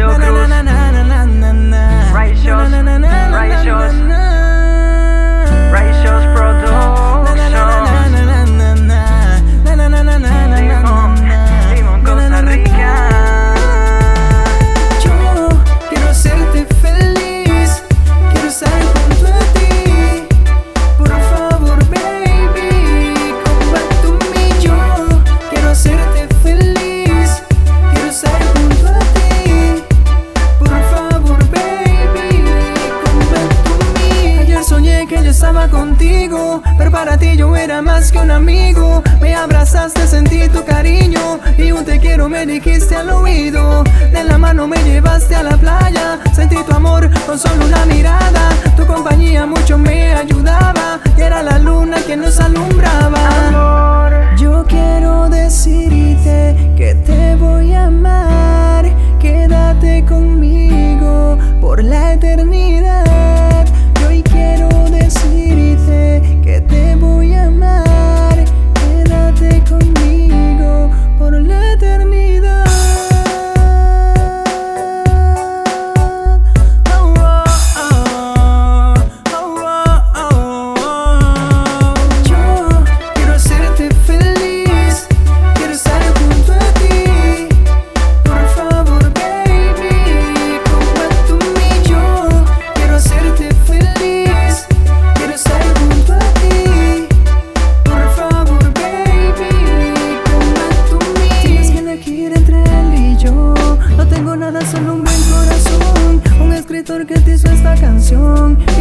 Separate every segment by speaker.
Speaker 1: Deseo cruel contigo Pero para ti yo era más que un amigo. Me abrazaste, sentí tu cariño Y un te quiero me dijiste al oído. De la mano me llevaste a la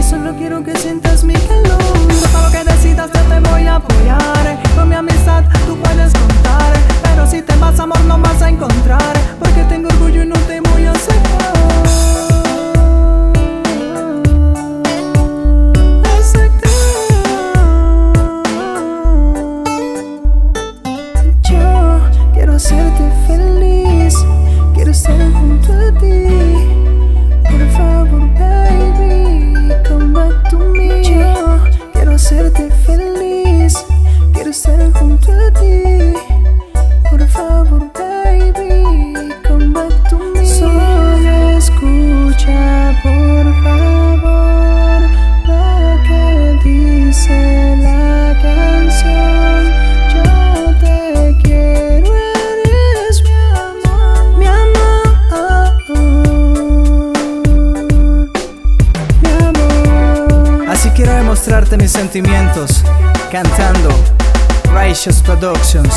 Speaker 1: Solo quiero que sientas mi calor. Todo lo que decidas yo te voy a apoyar. Con mi amistad tú puedes contar. Pero si te vas, amor, no vas a encontrar. Porque tengo orgullo y no te voy a quiero hacerte feliz. Quiero estar junto a ti. mostrarte mis sentimientos cantando Righteous Productions.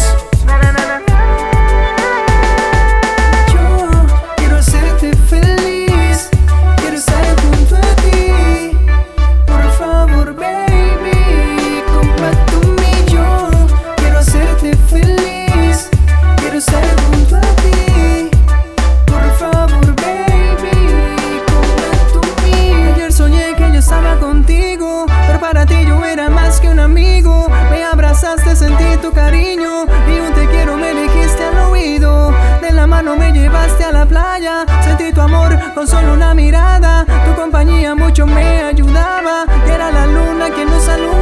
Speaker 1: sentí tu cariño y un te quiero me dijiste al oído. De la mano me llevaste a la playa, sentí tu amor con solo una mirada. Tu compañía mucho me ayudaba era la luna quien nos alumbraba.